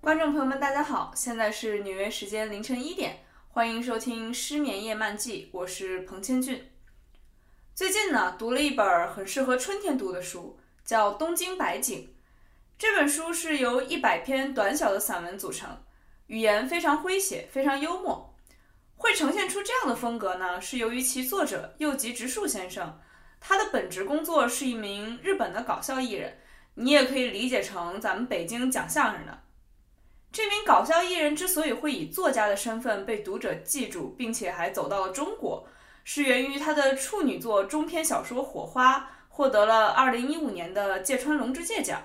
观众朋友们，大家好，现在是纽约时间凌晨一点，欢迎收听《失眠夜漫记》，我是彭千俊。最近呢，读了一本很适合春天读的书，叫《东京百景》。这本书是由一百篇短小的散文组成，语言非常诙谐，非常幽默。会呈现出这样的风格呢，是由于其作者右吉直树先生，他的本职工作是一名日本的搞笑艺人，你也可以理解成咱们北京讲相声的。这名搞笑艺人之所以会以作家的身份被读者记住，并且还走到了中国，是源于他的处女作中篇小说《火花》获得了2015年的芥川龙之介奖。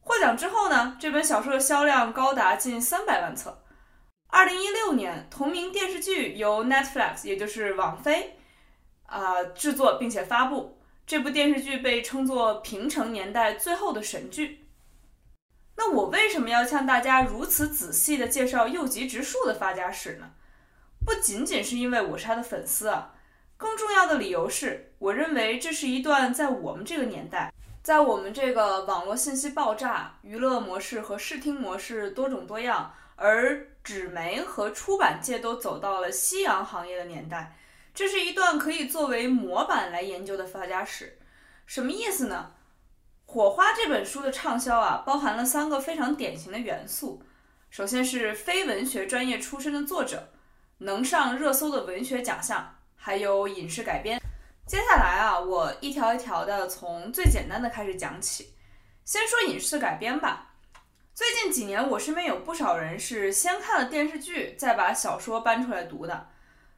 获奖之后呢，这本小说的销量高达近三百万册。2016年，同名电视剧由 Netflix，也就是网飞，啊、制作并且发布。这部电视剧被称作平成年代最后的神剧。那我为什么要向大家如此仔细地介绍右吉直树的发家史呢？不仅仅是因为我是他的粉丝啊，更重要的理由是，我认为这是一段在我们这个年代，在我们这个网络信息爆炸、娱乐模式和视听模式多种多样，而纸媒和出版界都走到了夕阳行业的年代，这是一段可以作为模板来研究的发家史。什么意思呢？《火花》这本书的畅销啊，包含了三个非常典型的元素。首先是非文学专业出身的作者，能上热搜的文学奖项，还有影视改编。接下来啊，我一条一条的从最简单的开始讲起。先说影视改编吧。最近几年，我身边有不少人是先看了电视剧，再把小说搬出来读的。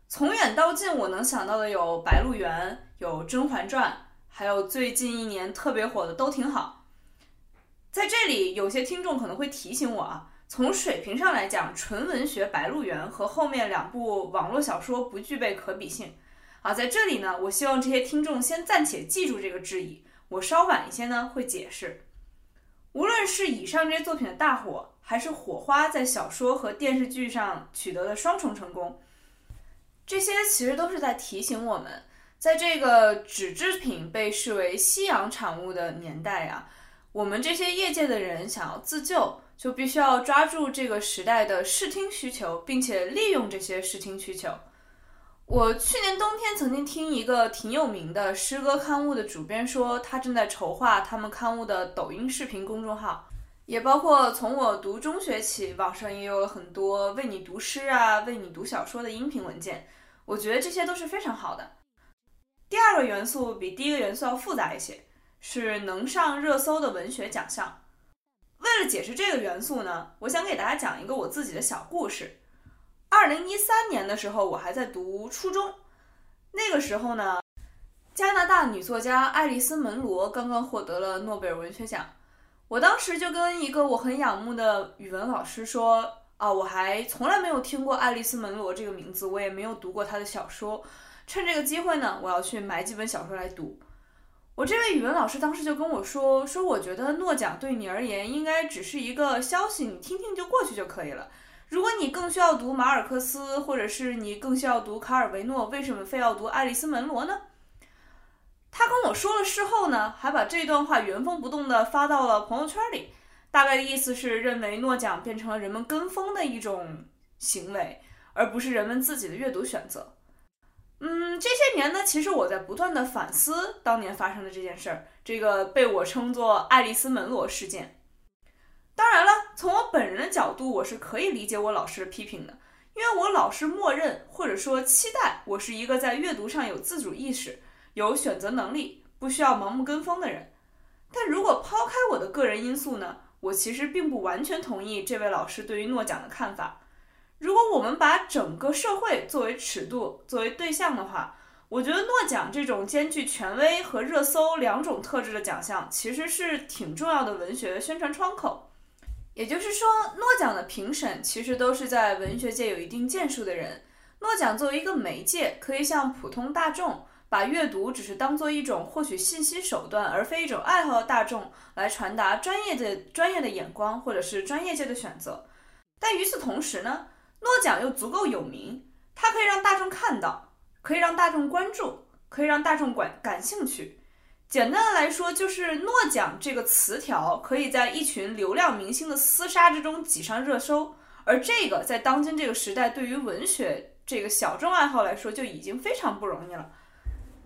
从远到近，我能想到的有《白鹿原》，有《甄嬛传》。还有最近一年特别火的都挺好，在这里有些听众可能会提醒我啊，从水平上来讲，纯文学《白鹿原》和后面两部网络小说不具备可比性啊。在这里呢，我希望这些听众先暂且记住这个质疑，我稍晚一些呢会解释。无论是以上这些作品的大火，还是火花在小说和电视剧上取得的双重成功，这些其实都是在提醒我们。在这个纸制品被视为夕阳产物的年代啊，我们这些业界的人想要自救，就必须要抓住这个时代的视听需求，并且利用这些视听需求。我去年冬天曾经听一个挺有名的诗歌刊物的主编说，他正在筹划他们刊物的抖音视频公众号，也包括从我读中学起，网上也有很多为你读诗啊、为你读小说的音频文件。我觉得这些都是非常好的。第二个元素比第一个元素要复杂一些，是能上热搜的文学奖项。为了解释这个元素呢，我想给大家讲一个我自己的小故事。二零一三年的时候，我还在读初中，那个时候呢，加拿大女作家爱丽丝·门罗刚刚获得了诺贝尔文学奖。我当时就跟一个我很仰慕的语文老师说：“啊，我还从来没有听过爱丽丝·门罗这个名字，我也没有读过她的小说。”趁这个机会呢，我要去买几本小说来读。我这位语文老师当时就跟我说：“说我觉得诺奖对你而言应该只是一个消息，你听听就过去就可以了。如果你更需要读马尔克斯，或者是你更需要读卡尔维诺，为什么非要读爱丽丝·门罗呢？”他跟我说了事后呢，还把这段话原封不动的发到了朋友圈里，大概的意思是认为诺奖变成了人们跟风的一种行为，而不是人们自己的阅读选择。嗯，这些年呢，其实我在不断的反思当年发生的这件事儿，这个被我称作爱丽丝门罗事件。当然了，从我本人的角度，我是可以理解我老师的批评的，因为我老是默认或者说期待我是一个在阅读上有自主意识、有选择能力、不需要盲目跟风的人。但如果抛开我的个人因素呢，我其实并不完全同意这位老师对于诺奖的看法。如果我们把整个社会作为尺度、作为对象的话，我觉得诺奖这种兼具权威和热搜两种特质的奖项，其实是挺重要的文学宣传窗口。也就是说，诺奖的评审其实都是在文学界有一定建树的人。诺奖作为一个媒介，可以向普通大众把阅读只是当做一种获取信息手段，而非一种爱好大众来传达专业的专业的眼光或者是专业界的选择。但与此同时呢，诺奖又足够有名，它可以让大众看到，可以让大众关注，可以让大众感感兴趣。简单的来说，就是诺奖这个词条可以在一群流量明星的厮杀之中挤上热搜，而这个在当今这个时代，对于文学这个小众爱好来说就已经非常不容易了。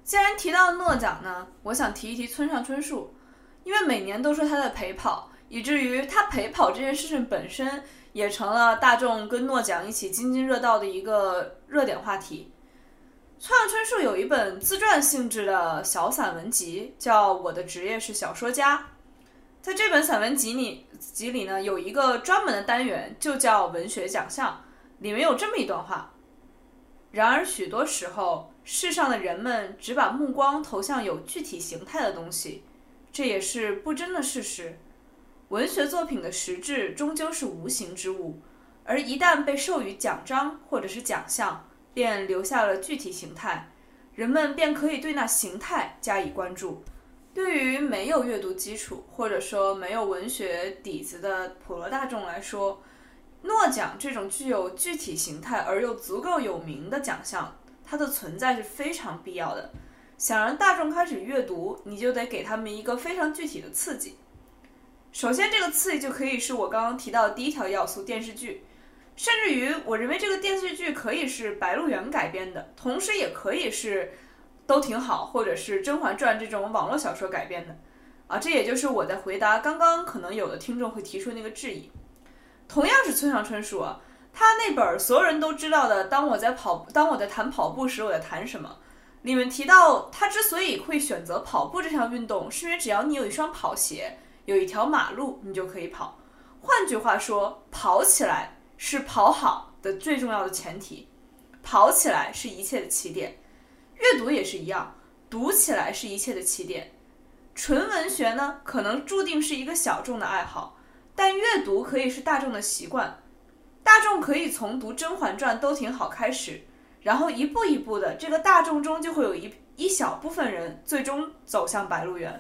既然提到诺奖呢，我想提一提村上春树，因为每年都说他在陪跑，以至于他陪跑这件事情本身也成了大众跟诺奖一起津津乐道的一个热点话题。村上春树有一本自传性质的小散文集，叫《我的职业是小说家》。在这本散文集里，集里呢有一个专门的单元，就叫文学奖项。里面有这么一段话：然而，许多时候。世上的人们只把目光投向有具体形态的东西，这也是不争的事实。文学作品的实质终究是无形之物，而一旦被授予奖章或者是奖项，便留下了具体形态，人们便可以对那形态加以关注。对于没有阅读基础或者说没有文学底子的普罗大众来说，诺奖这种具有具体形态而又足够有名的奖项。它的存在是非常必要的。想让大众开始阅读，你就得给他们一个非常具体的刺激。首先，这个刺激就可以是我刚刚提到的第一条要素——电视剧。甚至于，我认为这个电视剧可以是《白鹿原》改编的，同时也可以是都挺好，或者是《甄嬛传》这种网络小说改编的。啊，这也就是我在回答刚刚可能有的听众会提出那个质疑。同样是村上春树啊。他那本所有人都知道的《当我在跑，当我在谈跑步时，我在谈什么》里面提到，他之所以会选择跑步这项运动，是因为只要你有一双跑鞋，有一条马路，你就可以跑。换句话说，跑起来是跑好的最重要的前提，跑起来是一切的起点。阅读也是一样，读起来是一切的起点。纯文学呢，可能注定是一个小众的爱好，但阅读可以是大众的习惯。大众可以从读《甄嬛传》都挺好开始，然后一步一步的，这个大众中就会有一一小部分人最终走向《白鹿原》。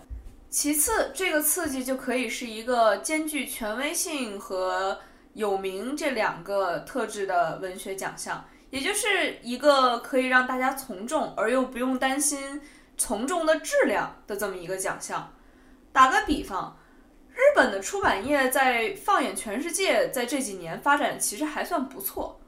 其次，这个刺激就可以是一个兼具权威性和有名这两个特质的文学奖项，也就是一个可以让大家从众而又不用担心从众的质量的这么一个奖项。打个比方。日本的出版业在放眼全世界，在这几年发展其实还算不错。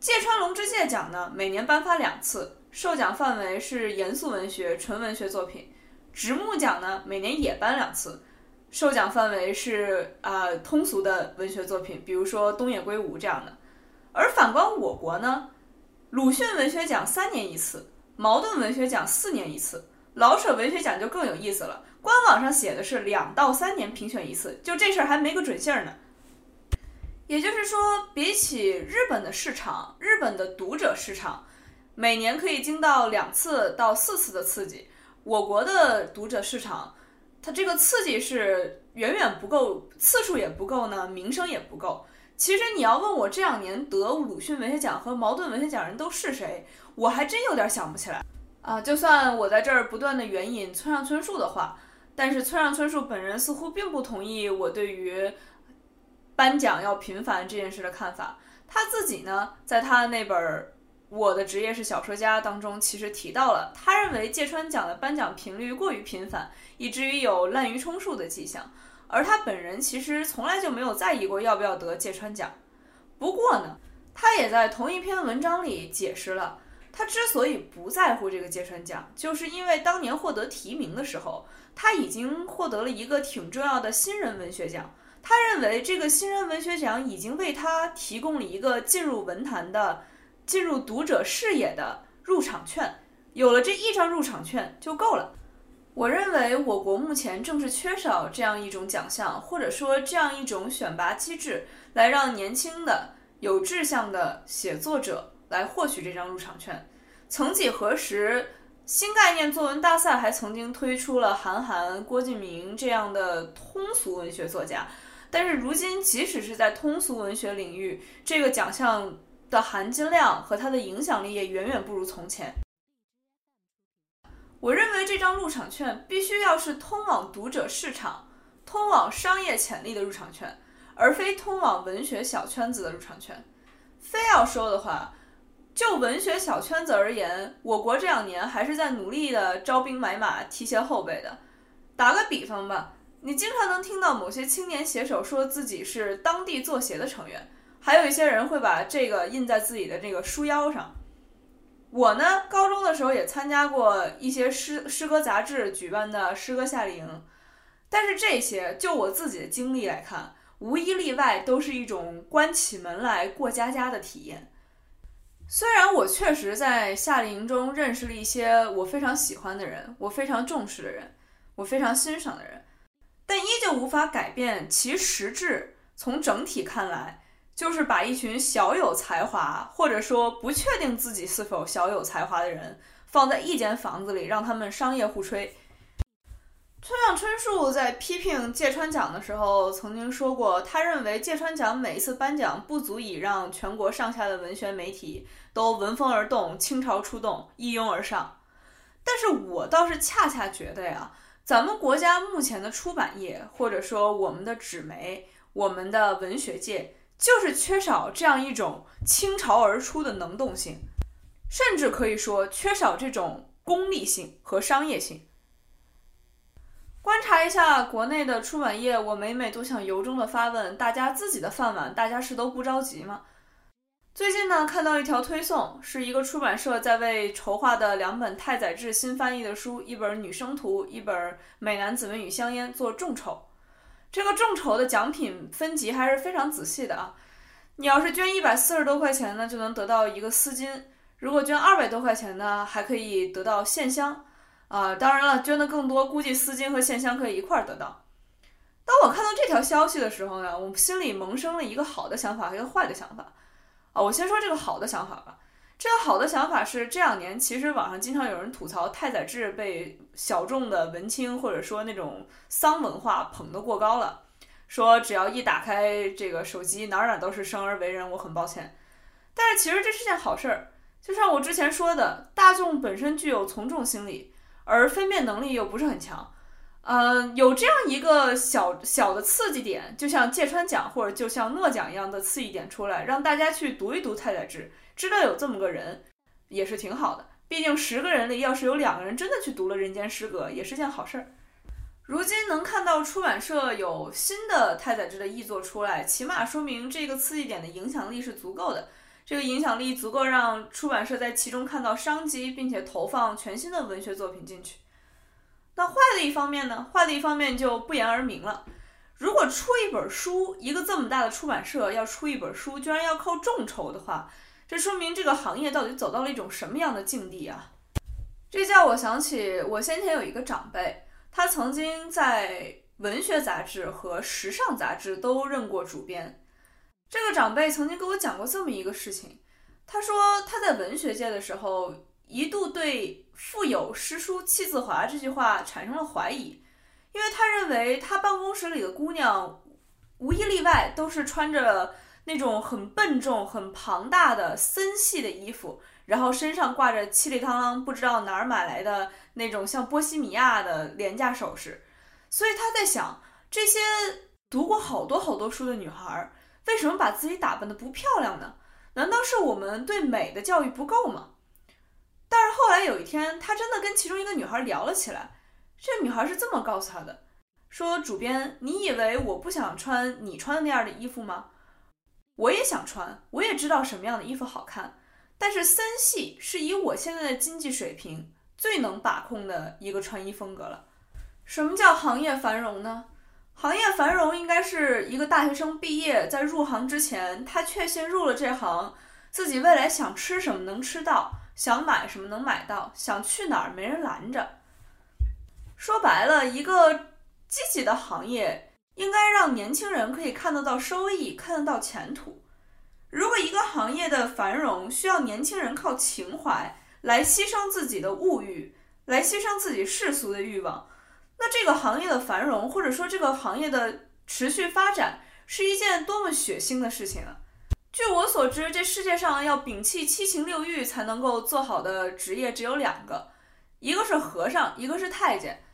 芥川龙之介奖呢，每年颁发两次，授奖范围是严肃文学、纯文学作品；直木奖呢，每年也颁两次，授奖范围是啊通俗的文学作品，比如说东野圭吾这样的。而反观我国呢，鲁迅文学奖三年一次，茅盾文学奖四年一次。老舍文学奖就更有意思了，官网上写的是两到三年评选一次，就这事儿还没个准信儿呢。也就是说，比起日本的市场，日本的读者市场每年可以经到两次到四次的刺激，我国的读者市场，它这个刺激是远远不够，次数也不够呢，名声也不够。其实你要问我这两年得鲁迅文学奖和茅盾文学奖人都是谁，我还真有点想不起来。啊，就算我在这儿不断的援引村上春树的话，但是村上春树本人似乎并不同意我对于颁奖要频繁这件事的看法。他自己呢，在他的那本《我的职业是小说家》当中，其实提到了，他认为芥川奖的颁奖频率过于频繁，以至于有滥竽充数的迹象。而他本人其实从来就没有在意过要不要得芥川奖。不过呢，他也在同一篇文章里解释了。他之所以不在乎这个芥川奖，就是因为当年获得提名的时候，他已经获得了一个挺重要的新人文学奖。他认为这个新人文学奖已经为他提供了一个进入文坛的、进入读者视野的入场券。有了这一张入场券就够了。我认为我国目前正是缺少这样一种奖项，或者说这样一种选拔机制，来让年轻的、有志向的写作者。来获取这张入场券。曾几何时，新概念作文大赛还曾经推出了韩寒、郭敬明这样的通俗文学作家。但是如今，即使是在通俗文学领域，这个奖项的含金量和它的影响力也远远不如从前。我认为这张入场券必须要是通往读者市场、通往商业潜力的入场券，而非通往文学小圈子的入场券。非要说的话，就文学小圈子而言，我国这两年还是在努力的招兵买马、提携后辈的。打个比方吧，你经常能听到某些青年写手说自己是当地作协的成员，还有一些人会把这个印在自己的这个书腰上。我呢，高中的时候也参加过一些诗诗歌杂志举办的诗歌夏令营，但是这些就我自己的经历来看，无一例外都是一种关起门来过家家的体验。虽然我确实在夏令营中认识了一些我非常喜欢的人，我非常重视的人，我非常欣赏的人，但依旧无法改变其实质。从整体看来。就是把一群小有才华，或者说不确定自己是否小有才华的人放在一间房子里，让他们商业互吹。村上春树在批评芥川奖的时候曾经说过，他认为芥川奖每一次颁奖不足以让全国上下的文学媒体都闻风而动、倾巢出动、一拥而上。但是我倒是恰恰觉得呀，咱们国家目前的出版业，或者说我们的纸媒、我们的文学界。就是缺少这样一种倾巢而出的能动性，甚至可以说缺少这种功利性和商业性。观察一下国内的出版业，我每每都想由衷的发问：大家自己的饭碗，大家是都不着急吗？最近呢，看到一条推送，是一个出版社在为筹划的两本太宰治新翻译的书，一本《女生图》，一本《美男子们与香烟》做众筹。这个众筹的奖品分级还是非常仔细的啊！你要是捐一百四十多块钱呢，就能得到一个丝巾；如果捐二百多块钱呢，还可以得到线香。啊，当然了，捐的更多，估计丝巾和线香可以一块儿得到。当我看到这条消息的时候呢，我心里萌生了一个好的想法和一个坏的想法。啊，我先说这个好的想法吧。这个好的想法是，这两年其实网上经常有人吐槽太宰治被小众的文青或者说那种丧文化捧得过高了，说只要一打开这个手机，哪哪都是生而为人。我很抱歉，但是其实这是件好事儿。就像我之前说的，大众本身具有从众心理，而分辨能力又不是很强。嗯，有这样一个小小的刺激点，就像芥川奖或者就像诺奖一样的刺激点出来，让大家去读一读太宰治。知道有这么个人，也是挺好的。毕竟十个人里，要是有两个人真的去读了《人间失格》，也是件好事儿。如今能看到出版社有新的太宰治的译作出来，起码说明这个刺激点的影响力是足够的。这个影响力足够让出版社在其中看到商机，并且投放全新的文学作品进去。那坏的一方面呢？坏的一方面就不言而明了。如果出一本书，一个这么大的出版社要出一本书，居然要靠众筹的话，这说明这个行业到底走到了一种什么样的境地啊？这叫我想起我先前有一个长辈，他曾经在文学杂志和时尚杂志都任过主编。这个长辈曾经给我讲过这么一个事情，他说他在文学界的时候一度对“腹有诗书气自华”这句话产生了怀疑，因为他认为他办公室里的姑娘无一例外都是穿着。那种很笨重、很庞大的森系的衣服，然后身上挂着七里汤啷不知道哪儿买来的那种像波西米亚的廉价首饰，所以他在想，这些读过好多好多书的女孩，为什么把自己打扮的不漂亮呢？难道是我们对美的教育不够吗？但是后来有一天，他真的跟其中一个女孩聊了起来，这女孩是这么告诉他的：说主编，你以为我不想穿你穿的那样的衣服吗？我也想穿，我也知道什么样的衣服好看，但是森系是以我现在的经济水平最能把控的一个穿衣风格了。什么叫行业繁荣呢？行业繁荣应该是一个大学生毕业，在入行之前，他确信入了这行，自己未来想吃什么能吃到，想买什么能买到，想去哪儿没人拦着。说白了，一个积极的行业。应该让年轻人可以看得到收益，看得到前途。如果一个行业的繁荣需要年轻人靠情怀来牺牲自己的物欲，来牺牲自己世俗的欲望，那这个行业的繁荣，或者说这个行业的持续发展，是一件多么血腥的事情啊！据我所知，这世界上要摒弃七情六欲才能够做好的职业只有两个，一个是和尚，一个是太监。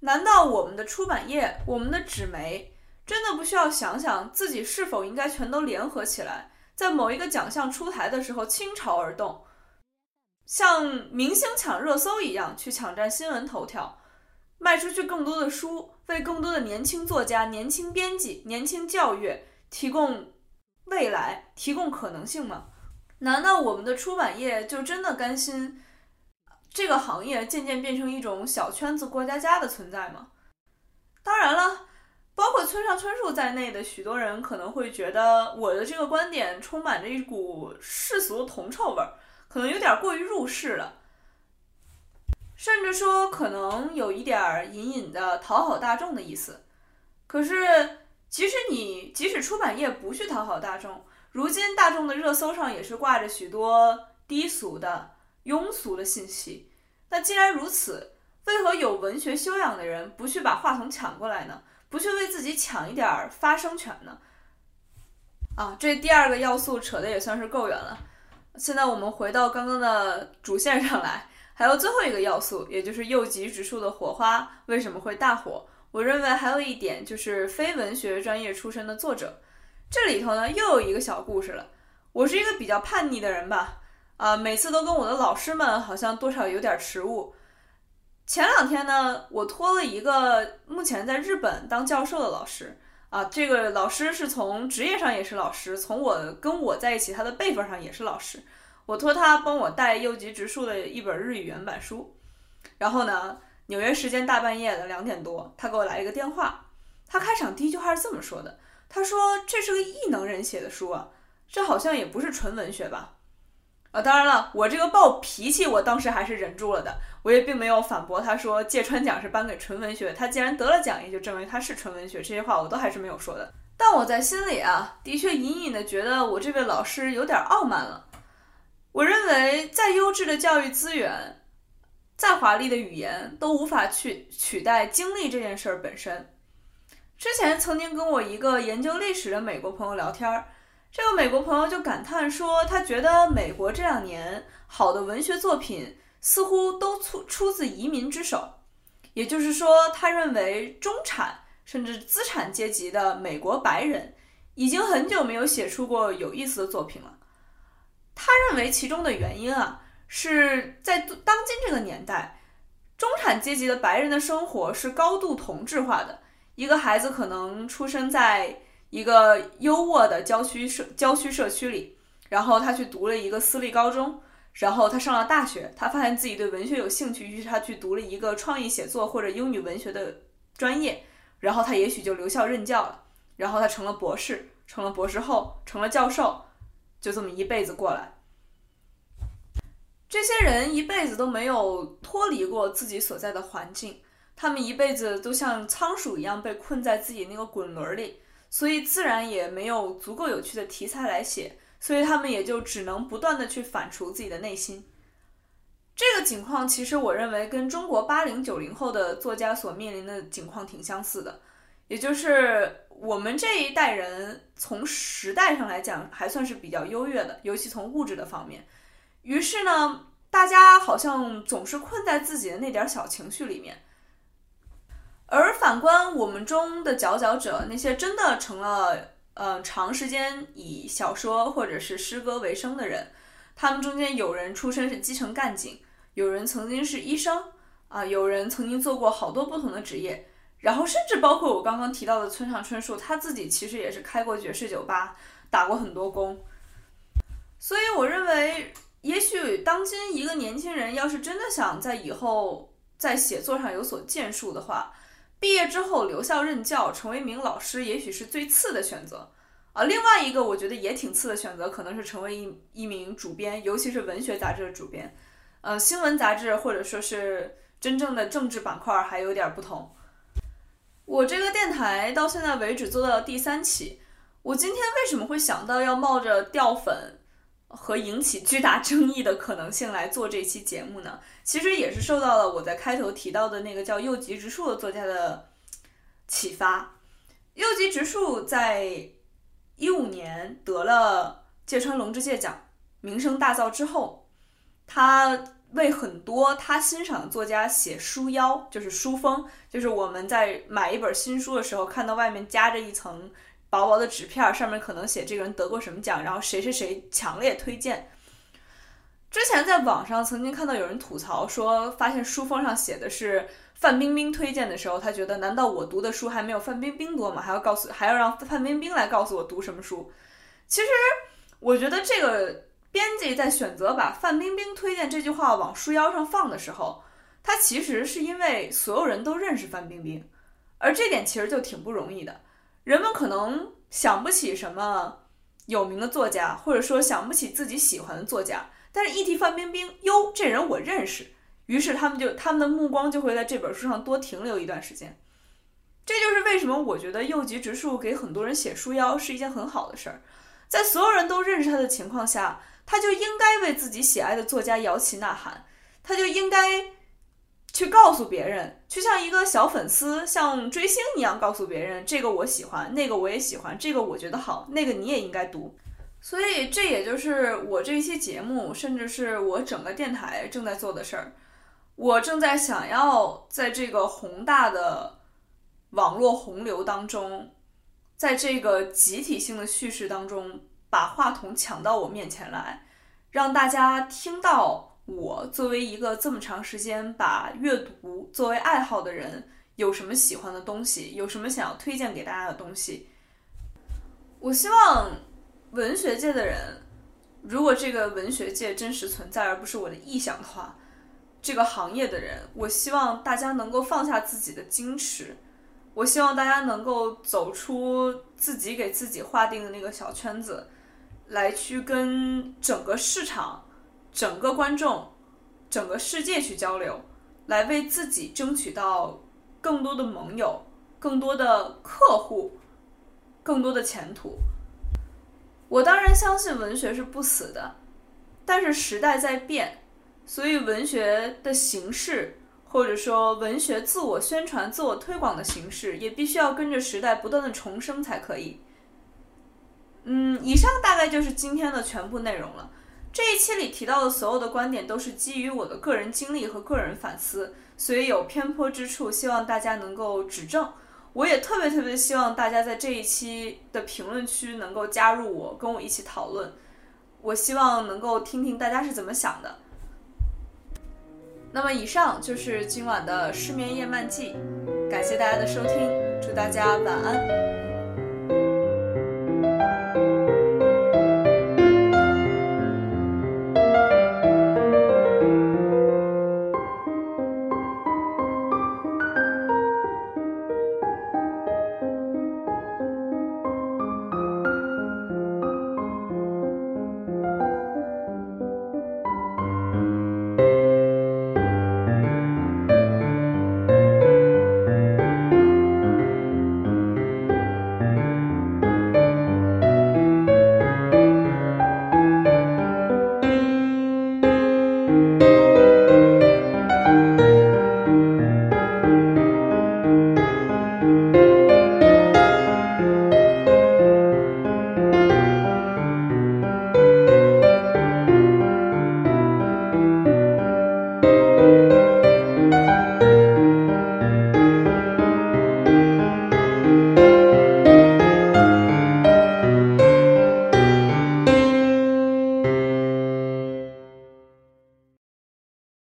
难道我们的出版业，我们的纸媒，真的不需要想想自己是否应该全都联合起来，在某一个奖项出台的时候倾巢而动，像明星抢热搜一样去抢占新闻头条，卖出去更多的书，为更多的年轻作家、年轻编辑、年轻教育提供未来、提供可能性吗？难道我们的出版业就真的甘心？这个行业渐渐变成一种小圈子过家家的存在吗？当然了，包括村上春树在内的许多人可能会觉得我的这个观点充满着一股世俗铜臭味儿，可能有点过于入世了，甚至说可能有一点隐隐的讨好大众的意思。可是，即使你即使出版业不去讨好大众，如今大众的热搜上也是挂着许多低俗的。庸俗的信息。那既然如此，为何有文学修养的人不去把话筒抢过来呢？不去为自己抢一点发声权呢？啊，这第二个要素扯的也算是够远了。现在我们回到刚刚的主线上来，还有最后一个要素，也就是右极指数的火花为什么会大火？我认为还有一点就是非文学专业出身的作者，这里头呢又有一个小故事了。我是一个比较叛逆的人吧。啊，每次都跟我的老师们好像多少有点迟误。前两天呢，我托了一个目前在日本当教授的老师啊，这个老师是从职业上也是老师，从我跟我在一起，他的辈分上也是老师。我托他帮我带右吉直树的一本日语原版书。然后呢，纽约时间大半夜的两点多，他给我来一个电话。他开场第一句话是这么说的：“他说这是个异能人写的书啊，这好像也不是纯文学吧。”啊，当然了，我这个暴脾气，我当时还是忍住了的。我也并没有反驳他说芥川奖是颁给纯文学，他既然得了奖，也就证明他是纯文学。这些话我都还是没有说的。但我在心里啊，的确隐隐的觉得我这位老师有点傲慢了。我认为，再优质的教育资源，再华丽的语言，都无法去取代经历这件事儿本身。之前曾经跟我一个研究历史的美国朋友聊天儿。这个美国朋友就感叹说，他觉得美国这两年好的文学作品似乎都出出自移民之手，也就是说，他认为中产甚至资产阶级的美国白人已经很久没有写出过有意思的作品了。他认为其中的原因啊，是在当今这个年代，中产阶级的白人的生活是高度同质化的，一个孩子可能出生在。一个优渥的郊区社郊区社区里，然后他去读了一个私立高中，然后他上了大学，他发现自己对文学有兴趣，于是他去读了一个创意写作或者英语文学的专业，然后他也许就留校任教了，然后他成了博士，成了博士后，成了教授，就这么一辈子过来。这些人一辈子都没有脱离过自己所在的环境，他们一辈子都像仓鼠一样被困在自己那个滚轮里。所以自然也没有足够有趣的题材来写，所以他们也就只能不断的去反刍自己的内心。这个情况其实我认为跟中国八零九零后的作家所面临的情况挺相似的，也就是我们这一代人从时代上来讲还算是比较优越的，尤其从物质的方面。于是呢，大家好像总是困在自己的那点小情绪里面。而反观我们中的佼佼者，那些真的成了呃长时间以小说或者是诗歌为生的人，他们中间有人出身是基层干警，有人曾经是医生啊，有人曾经做过好多不同的职业，然后甚至包括我刚刚提到的村上春树，他自己其实也是开过爵士酒吧，打过很多工。所以我认为，也许当今一个年轻人要是真的想在以后在写作上有所建树的话，毕业之后留校任教，成为一名老师，也许是最次的选择啊。另外一个我觉得也挺次的选择，可能是成为一一名主编，尤其是文学杂志的主编。呃，新闻杂志或者说是真正的政治板块还有点不同。我这个电台到现在为止做到第三期，我今天为什么会想到要冒着掉粉？和引起巨大争议的可能性来做这期节目呢？其实也是受到了我在开头提到的那个叫右吉直树的作家的启发。右吉直树在一五年得了芥川龙之介奖，名声大噪之后，他为很多他欣赏的作家写书腰，就是书封，就是我们在买一本新书的时候，看到外面夹着一层薄薄的纸片，上面可能写这个人得过什么奖，然后谁谁谁强烈推荐。之前在网上曾经看到有人吐槽说，发现书封上写的是范冰冰推荐的时候，他觉得难道我读的书还没有范冰冰多吗？还要告诉还要让范冰冰来告诉我读什么书？其实我觉得这个。编辑在选择把范冰冰推荐这句话往书腰上放的时候，他其实是因为所有人都认识范冰冰，而这点其实就挺不容易的。人们可能想不起什么有名的作家，或者说想不起自己喜欢的作家，但是一提范冰冰，哟，这人我认识，于是他们就他们的目光就会在这本书上多停留一段时间。这就是为什么我觉得右吉直树给很多人写书腰是一件很好的事儿，在所有人都认识他的情况下。他就应该为自己喜爱的作家摇旗呐喊，他就应该去告诉别人，去像一个小粉丝，像追星一样告诉别人，这个我喜欢，那个我也喜欢，这个我觉得好，那个你也应该读。所以这也就是我这一期节目，甚至是我整个电台正在做的事儿。我正在想要在这个宏大的网络洪流当中，在这个集体性的叙事当中。把话筒抢到我面前来，让大家听到我作为一个这么长时间把阅读作为爱好的人，有什么喜欢的东西，有什么想要推荐给大家的东西。我希望文学界的人，如果这个文学界真实存在，而不是我的臆想的话，这个行业的人，我希望大家能够放下自己的矜持，我希望大家能够走出自己给自己划定的那个小圈子。来去跟整个市场、整个观众、整个世界去交流，来为自己争取到更多的盟友、更多的客户、更多的前途。我当然相信文学是不死的，但是时代在变，所以文学的形式，或者说文学自我宣传、自我推广的形式，也必须要跟着时代不断的重生才可以。嗯，以上大概就是今天的全部内容了。这一期里提到的所有的观点都是基于我的个人经历和个人反思，所以有偏颇之处，希望大家能够指正。我也特别特别希望大家在这一期的评论区能够加入我，跟我一起讨论。我希望能够听听大家是怎么想的。那么，以上就是今晚的失眠夜漫记，感谢大家的收听，祝大家晚安。